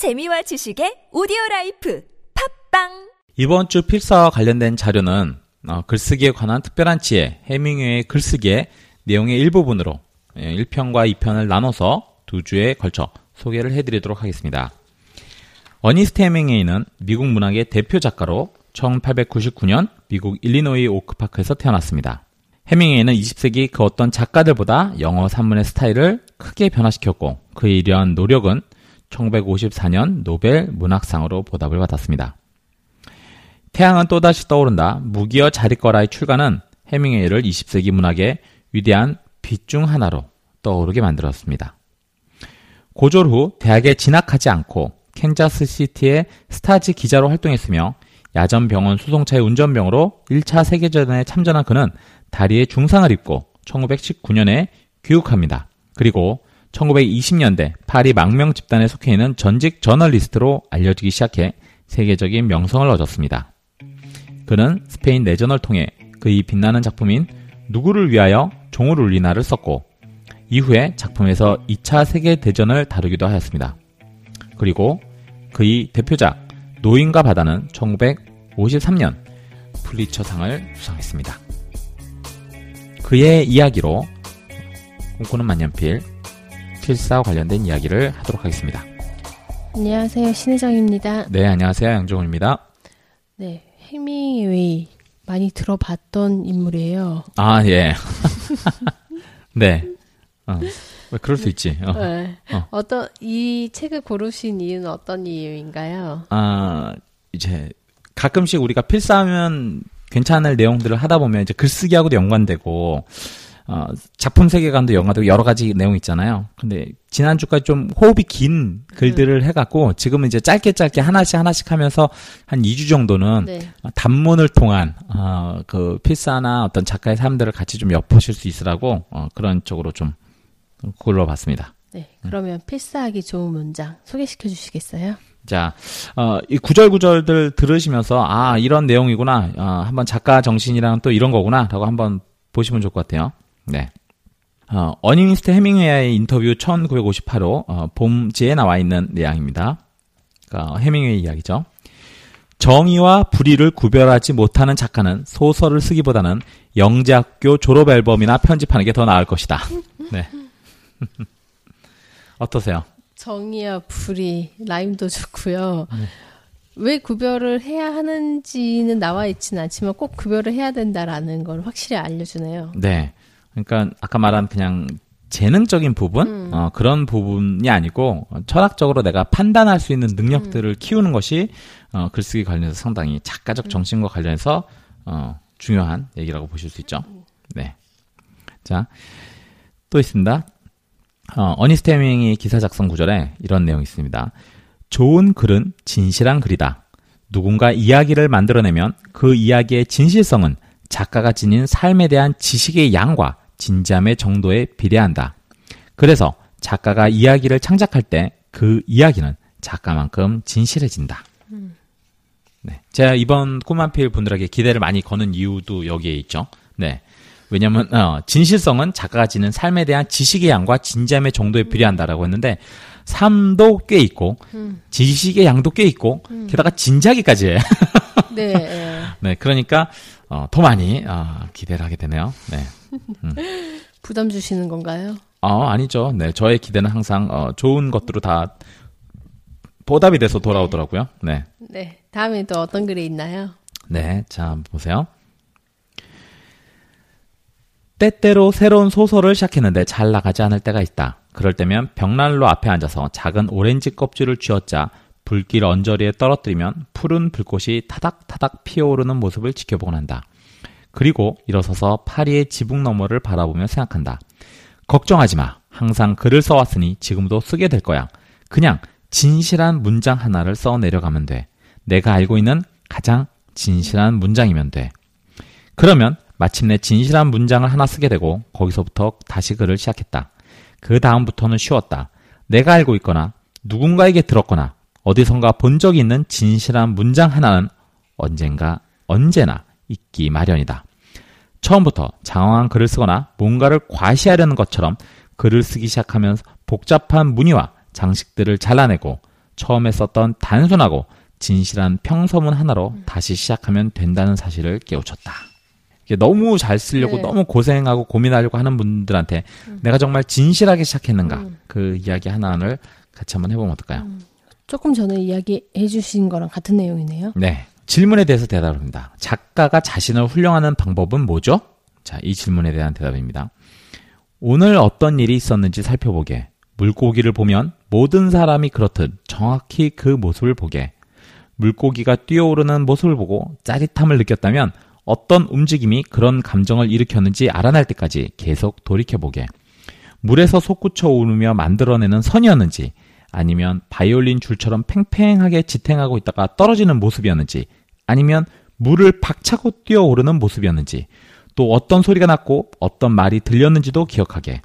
재미와 지식의 오디오 라이프 팟빵 이번 주 필사와 관련된 자료는 어, 글쓰기에 관한 특별한 지혜, 헤밍웨이의 글쓰기의 내용의 일부분으로 1편과 2편을 나눠서 두 주에 걸쳐 소개를 해드리도록 하겠습니다. 어니스트 헤밍웨이는 미국 문학의 대표 작가로 1899년 미국 일리노이 오크파크에서 태어났습니다. 해밍웨이는 20세기 그 어떤 작가들보다 영어 산문의 스타일을 크게 변화시켰고 그의 이러한 노력은 1954년 노벨 문학상으로 보답을 받았습니다. 태양은 또다시 떠오른다. 무기여 잘 있거라의 출간은 헤밍웨이를 20세기 문학의 위대한 빛 중 하나로 떠오르게 만들었습니다. 고졸 후 대학에 진학하지 않고 캔자스 시티의 스타지 기자로 활동했으며 야전 병원 수송차의 운전병으로 1차 세계대전에 참전한 그는 다리에 중상을 입고 1919년에 귀국합니다. 그리고 1920년대 파리 망명 집단에 속해 있는 전직 저널리스트로 알려지기 시작해 세계적인 명성을 얻었습니다. 그는 스페인 내전을 통해 그의 빛나는 작품인 누구를 위하여 종을 울리나를 썼고 이후에 작품에서 2차 세계대전을 다루기도 하였습니다. 그리고 그의 대표작 노인과 바다는 1953년 플리처상을 수상했습니다. 그의 이야기로 꿈꾸는 만년필 필사와 관련된 이야기를 하도록 하겠습니다. 안녕하세요. 신혜정입니다. 네, 안녕하세요. 양종훈입니다. 네, 해밍웨이 많이 들어봤던 인물이에요. 아, 예. 네. 어, 왜 그럴 수 있지. 어. 네. 어. 떤이 책을 고르신 이유는 어떤 이유인가요? 아, 이제 가끔씩 우리가 필사하면 괜찮을 내용들을 하다 보면 이제 글쓰기하고도 연관되고 어, 작품 세계관도 영화도 여러 가지 내용 있잖아요. 근데 지난주까지 좀 호흡이 긴 글들을 음. 해갖고 지금은 이제 짧게 짧게 하나씩 하나씩 하면서 한 2주 정도는 네. 단문을 통한 어, 그 필사나 어떤 작가의 삶들을 같이 좀 엿보실 수 있으라고 어, 그런 쪽으로 좀 골라봤습니다. 네, 그러면 음. 필사하기 좋은 문장 소개시켜 주시겠어요? 자, 어, 이 구절구절들 들으시면서, 아, 이런 내용이구나. 어, 한번 작가 정신이랑 또 이런 거구나. 라고 한번 보시면 좋을 것 같아요. 네. 어, 어닝스트 해밍웨이의 인터뷰 1958호, 어, 봄지에 나와 있는 내용입니다. 그러니까 해밍웨이 이야기죠. 정의와 불의를 구별하지 못하는 작가는 소설을 쓰기보다는 영재학교 졸업 앨범이나 편집하는 게 더 나을 것이다. 네. 어떠세요? 정의와 불의 라임도 좋고요. 네. 왜 구별을 해야 하는지는 나와 있지는 않지만 꼭 구별을 해야 된다라는 걸 확실히 알려주네요. 네. 그러니까 아까 말한 그냥 재능적인 부분 음. 어, 그런 부분이 아니고 철학적으로 내가 판단할 수 있는 능력들을 음. 키우는 것이 어, 글쓰기 관련해서 상당히 작가적 음. 정신과 관련해서 어, 중요한 얘기라고 보실 수 있죠. 네. 자, 또 있습니다. 어, 어니스트 해밍이 기사 작성 구절에 이런 내용이 있습니다. 좋은 글은 진실한 글이다. 누군가 이야기를 만들어내면 그 이야기의 진실성은 작가가 지닌 삶에 대한 지식의 양과 진지함의 정도에 비례한다. 그래서 작가가 이야기를 창작할 때 그 이야기는 작가만큼 진실해진다. 음. 네. 제가 이번 꿈만필 분들에게 기대를 많이 거는 이유도 여기에 있죠. 네. 왜냐면 어, 진실성은 작가가 지닌 삶에 대한 지식의 양과 진지함의 정도에 비례한다라고 했는데 삶도 꽤 있고 음. 지식의 양도 꽤 있고 음. 게다가 진지하기까지 해. 네. 네. 그러니까 어, 더 많이 어, 기대를 하게 되네요. 네. 음. 부담 주시는 건가요? 어, 아니죠. 네. 저의 기대는 항상 어, 좋은 것들로 다 보답이 돼서 돌아오더라고요. 네. 네. 다음에 또 어떤 글이 있나요? 네. 자, 보세요. 때때로 새로운 소설을 시작했는데 잘 나가지 않을 때가 있다. 그럴 때면 벽난로 앞에 앉아서 작은 오렌지 껍질을 쥐어짜 불길 언저리에 떨어뜨리면 푸른 불꽃이 타닥타닥 피어오르는 모습을 지켜보곤 한다. 그리고 일어서서 파리의 지붕 너머를 바라보며 생각한다. 걱정하지 마. 항상 글을 써왔으니 지금도 쓰게 될 거야. 그냥 진실한 문장 하나를 써 내려가면 돼. 내가 알고 있는 가장 진실한 문장이면 돼. 그러면 마침내 진실한 문장을 하나 쓰게 되고 거기서부터 다시 글을 시작했다. 그 다음부터는 쉬웠다. 내가 알고 있거나 누군가에게 들었거나 어디선가 본 적이 있는 진실한 문장 하나는 언젠가 언제나 있기 마련이다. 처음부터 장황한 글을 쓰거나 뭔가를 과시하려는 것처럼 글을 쓰기 시작하면 복잡한 무늬와 장식들을 잘라내고 처음에 썼던 단순하고 진실한 평서문 하나로 다시 시작하면 된다는 사실을 깨우쳤다. 이게 너무 잘 쓰려고 네. 너무 고생하고 고민하려고 하는 분들한테 내가 정말 진실하게 시작했는가 음. 그 이야기 하나를 같이 한번 해보면 어떨까요? 조금 전에 이야기해 주신 거랑 같은 내용이네요. 네. 질문에 대해서 대답합니다. 작가가 자신을 훌륭하는 방법은 뭐죠? 자, 이 질문에 대한 대답입니다. 오늘 어떤 일이 있었는지 살펴보게. 물고기를 보면 모든 사람이 그렇듯 정확히 그 모습을 보게. 물고기가 뛰어오르는 모습을 보고 짜릿함을 느꼈다면 어떤 움직임이 그런 감정을 일으켰는지 알아낼 때까지 계속 돌이켜보게. 물에서 솟구쳐 오르며 만들어내는 선이었는지 아니면 바이올린 줄처럼 팽팽하게 지탱하고 있다가 떨어지는 모습이었는지 아니면 물을 박차고 뛰어오르는 모습이었는지 또 어떤 소리가 났고 어떤 말이 들렸는지도 기억하게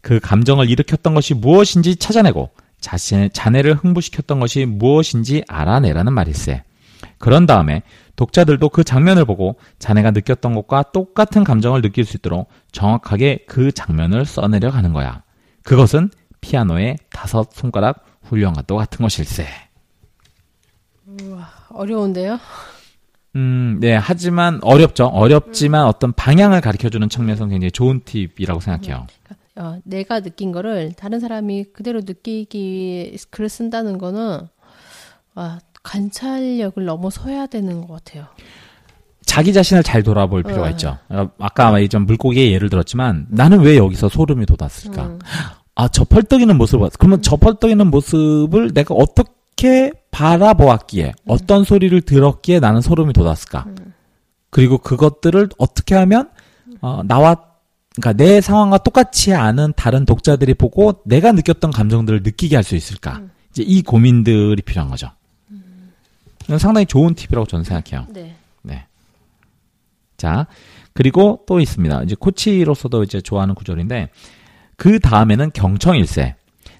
그 감정을 일으켰던 것이 무엇인지 찾아내고 자신의 자네를 흥분시켰던 것이 무엇인지 알아내라는 말일세. 그런 다음에 독자들도 그 장면을 보고 자네가 느꼈던 것과 똑같은 감정을 느낄 수 있도록 정확하게 그 장면을 써내려 가는 거야. 그것은 피아노의 다섯 손가락 훈련과도 같은 것일세. 어려운데요? 음, 네. 하지만 어렵죠. 어렵지만 어떤 방향을 가르쳐 주는 측면에서 굉장히 좋은 팁이라고 생각해요. 어, 내가 느낀 거를 다른 사람이 그대로 느끼기 위해 글을 쓴다는 거는 아, 관찰력을 넘어서야 되는 것 같아요. 자기 자신을 잘 돌아볼 필요가 어. 있죠. 어, 아까 좀 물고기의 예를 들었지만 나는 왜 여기서 소름이 돋았을까? 음. 아, 저 펄떡이는 모습을 봤어. 그러면 저 펄떡이는 모습을 내가 어떻게 바라보았기에, 어떤 소리를 들었기에 나는 소름이 돋았을까? 그리고 그것들을 어떻게 하면, 어, 나와, 그러니까 내 상황과 똑같지 않은 다른 독자들이 보고 내가 느꼈던 감정들을 느끼게 할 수 있을까? 이제 이 고민들이 필요한 거죠. 상당히 좋은 팁이라고 저는 생각해요. 네. 네. 자, 그리고 또 있습니다. 이제 코치로서도 이제 좋아하는 구절인데, 그 다음에는 경청일세.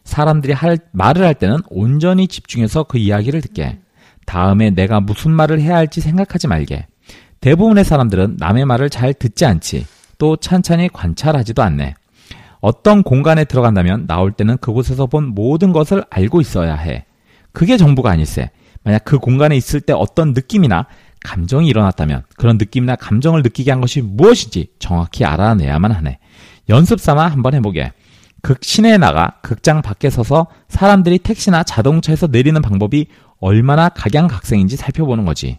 사람들이 할, 말을 할 때는 온전히 집중해서 그 이야기를 듣게. 다음에 내가 무슨 말을 해야 할지 생각하지 말게. 대부분의 사람들은 남의 말을 잘 듣지 않지. 또 찬찬히 관찰하지도 않네. 어떤 공간에 들어간다면 나올 때는 그곳에서 본 모든 것을 알고 있어야 해. 그게 정부가 아닐세. 만약 그 공간에 있을 때 어떤 느낌이나 감정이 일어났다면 그런 느낌이나 감정을 느끼게 한 것이 무엇인지 정확히 알아내야만 하네. 연습 삼아 한번 해보게. 극 시내에 나가 극장 밖에 서서 사람들이 택시나 자동차에서 내리는 방법이 얼마나 각양각색인지 살펴보는 거지.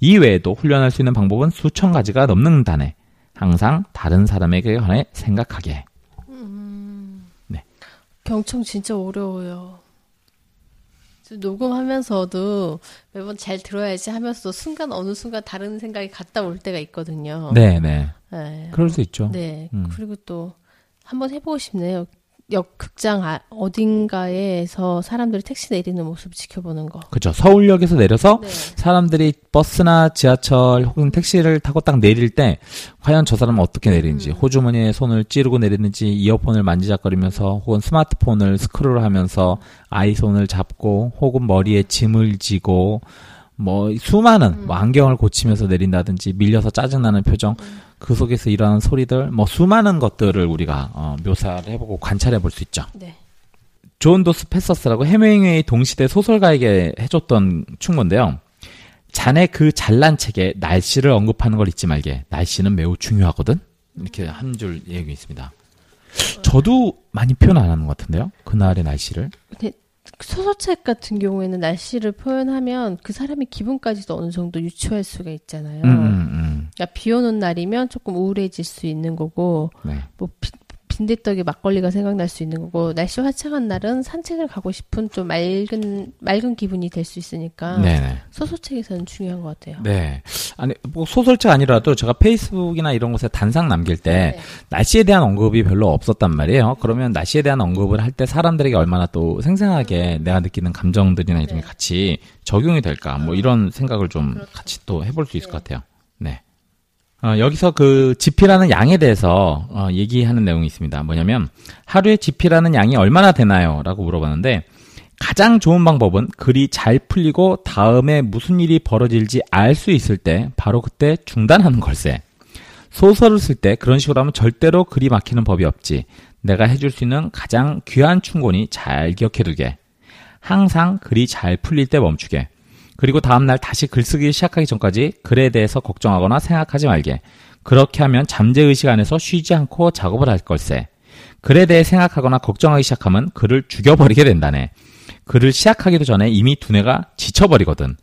이 외에도 훈련할 수 있는 방법은 수천 가지가 넘는다네. 항상 다른 사람에게 관해 생각하게. 경청 진짜 어려워요. 녹음하면서도 매번 잘 들어야지 하면서도 순간 어느 순간 다른 생각이 갔다 올 때가 있거든요. 네, 네. 네. 그럴 수 있죠. 네. 음. 그리고 또 한번 해보고 싶네요. 역 극장 아- 어딘가에서 사람들이 택시 내리는 모습 지켜보는 거. 그렇죠. 서울역에서 내려서 네. 사람들이 버스나 지하철 혹은 택시를 타고 딱 내릴 때 과연 저 사람은 어떻게 내리는지 음. 호주머니에 손을 찌르고 내리는지 이어폰을 만지작거리면서 혹은 스마트폰을 스크롤하면서 아이 손을 잡고 혹은 머리에 짐을 지고 뭐 수많은 음. 뭐 안경을 고치면서 내린다든지 밀려서 짜증나는 표정 그 속에서 일어나는 소리들 뭐 수많은 것들을 우리가 어, 묘사를 해보고 관찰해 볼 수 있죠. 네. 존 도스 패서스라고 헤밍웨이 동시대 소설가에게 해줬던 충고인데요. 자네 그 잘난 책에 날씨를 언급하는 걸 잊지 말게. 날씨는 매우 중요하거든. 이렇게 한 줄 얘기 있습니다. 저도 많이 표현 안 하는 것 같은데요. 그날의 날씨를. 근데 소설책 같은 경우에는 날씨를 표현하면 그 사람의 기분까지도 어느 정도 유추할 수가 있잖아요. 음, 음, 음. 그러니까 비 오는 날이면 조금 우울해질 수 있는 거고, 네. 뭐 빈- 빈대떡에 막걸리가 생각날 수 있는 거고, 날씨 화창한 날은 산책을 가고 싶은 좀 맑은 맑은 기분이 될 수 있으니까 네네. 소설책에서는 중요한 것 같아요. 네. 아니, 뭐 소설책 아니라도 제가 페이스북이나 이런 곳에 단상 남길 때 네. 날씨에 대한 언급이 별로 없었단 말이에요. 그러면 날씨에 대한 언급을 할 때 사람들에게 얼마나 또 생생하게 내가 느끼는 감정들이나 이런 게 네. 같이 적용이 될까 뭐 이런 생각을 좀 같이 또 해볼 수 있을 것 같아요. 네. 어, 여기서 그 지피라는 양에 대해서 어, 얘기하는 내용이 있습니다. 뭐냐면 하루에 지피라는 양이 얼마나 되나요? 라고 물어봤는데 가장 좋은 방법은 글이 잘 풀리고 다음에 무슨 일이 벌어질지 알 수 있을 때 바로 그때 중단하는 걸세. 소설을 쓸 때 그런 식으로 하면 절대로 글이 막히는 법이 없지. 내가 해줄 수 있는 가장 귀한 충고니 잘 기억해두게. 항상 글이 잘 풀릴 때 멈추게. 그리고 다음날 다시 글쓰기 시작하기 전까지 글에 대해서 걱정하거나 생각하지 말게. 그렇게 하면 잠재의식 안에서 쉬지 않고 작업을 할 걸세. 글에 대해 생각하거나 걱정하기 시작하면 글을 죽여버리게 된다네. 글을 시작하기도 전에 이미 두뇌가 지쳐버리거든.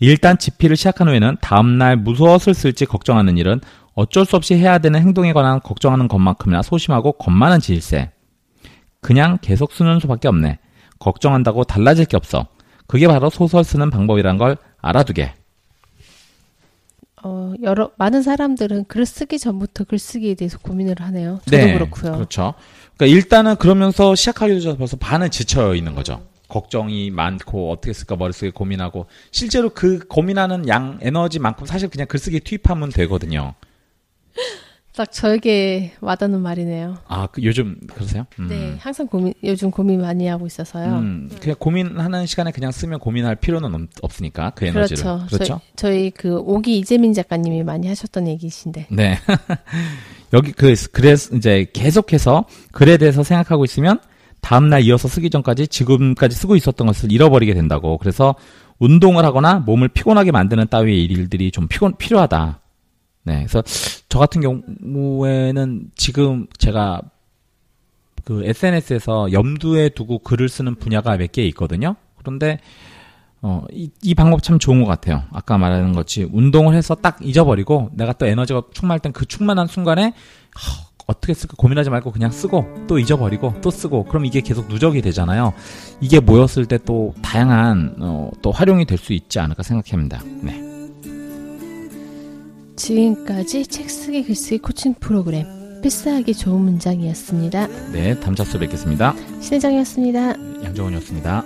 일단 집필을 시작한 후에는 다음날 무엇을 쓸지 걱정하는 일은 어쩔 수 없이 해야 되는 행동에 관한 걱정하는 것만큼이나 소심하고 겁 많은 지일세. 그냥 계속 쓰는 수밖에 없네. 걱정한다고 달라질 게 없어. 그게 바로 소설 쓰는 방법이란 걸 알아두게. 어, 여러 많은 사람들은 글 쓰기 전부터 글쓰기에 대해서 고민을 하네요. 저도 그렇고요. 그렇죠. 그러니까 일단은 그러면서 시작하기도 전에 벌써 반은 지쳐 있는 거죠. 걱정이 많고 어떻게 쓸까 머릿속에 고민하고 실제로 그 고민하는 양 에너지만큼 사실 그냥 글쓰기 투입하면 되거든요. 딱 저에게 와닿는 말이네요. 아, 그 요즘 그러세요? 음. 네, 항상 고민 요즘 고민 많이 하고 있어서요. 음, 그냥 고민하는 시간에 그냥 쓰면 고민할 필요는 없, 없으니까 그 에너지를. 그렇죠. 그렇죠. 저희, 저희 그 오기 이재민 작가님이 많이 하셨던 얘기신데. 네. 여기 그 그래서 이제 계속해서 글에 대해서 생각하고 있으면 다음 날 이어서 쓰기 전까지 지금까지 쓰고 있었던 것을 잃어버리게 된다고. 그래서 운동을 하거나 몸을 피곤하게 만드는 따위의 일들이 좀 피곤, 필요하다. 네. 그래서 저 같은 경우에는 지금 제가 그 SNS에서 염두에 두고 글을 쓰는 분야가 몇 개 있거든요. 그런데 어, 이, 이 방법 참 좋은 것 같아요. 아까 말하는 것이 운동을 해서 딱 잊어버리고 내가 또 에너지가 충만할 땐 그 충만한 순간에 허, 어떻게 쓸까 고민하지 말고 그냥 쓰고 또 잊어버리고 또 쓰고 그럼 이게 계속 누적이 되잖아요. 이게 모였을 때 또 다양한 어, 또 활용이 될 수 있지 않을까 생각합니다. 네. 지금까지 책 쓰기 글쓰기 코칭 프로그램 패스하기 좋은 문장이었습니다. 네, 다음 차수 뵙겠습니다. 신혜정이었습니다. 양정원이었습니다.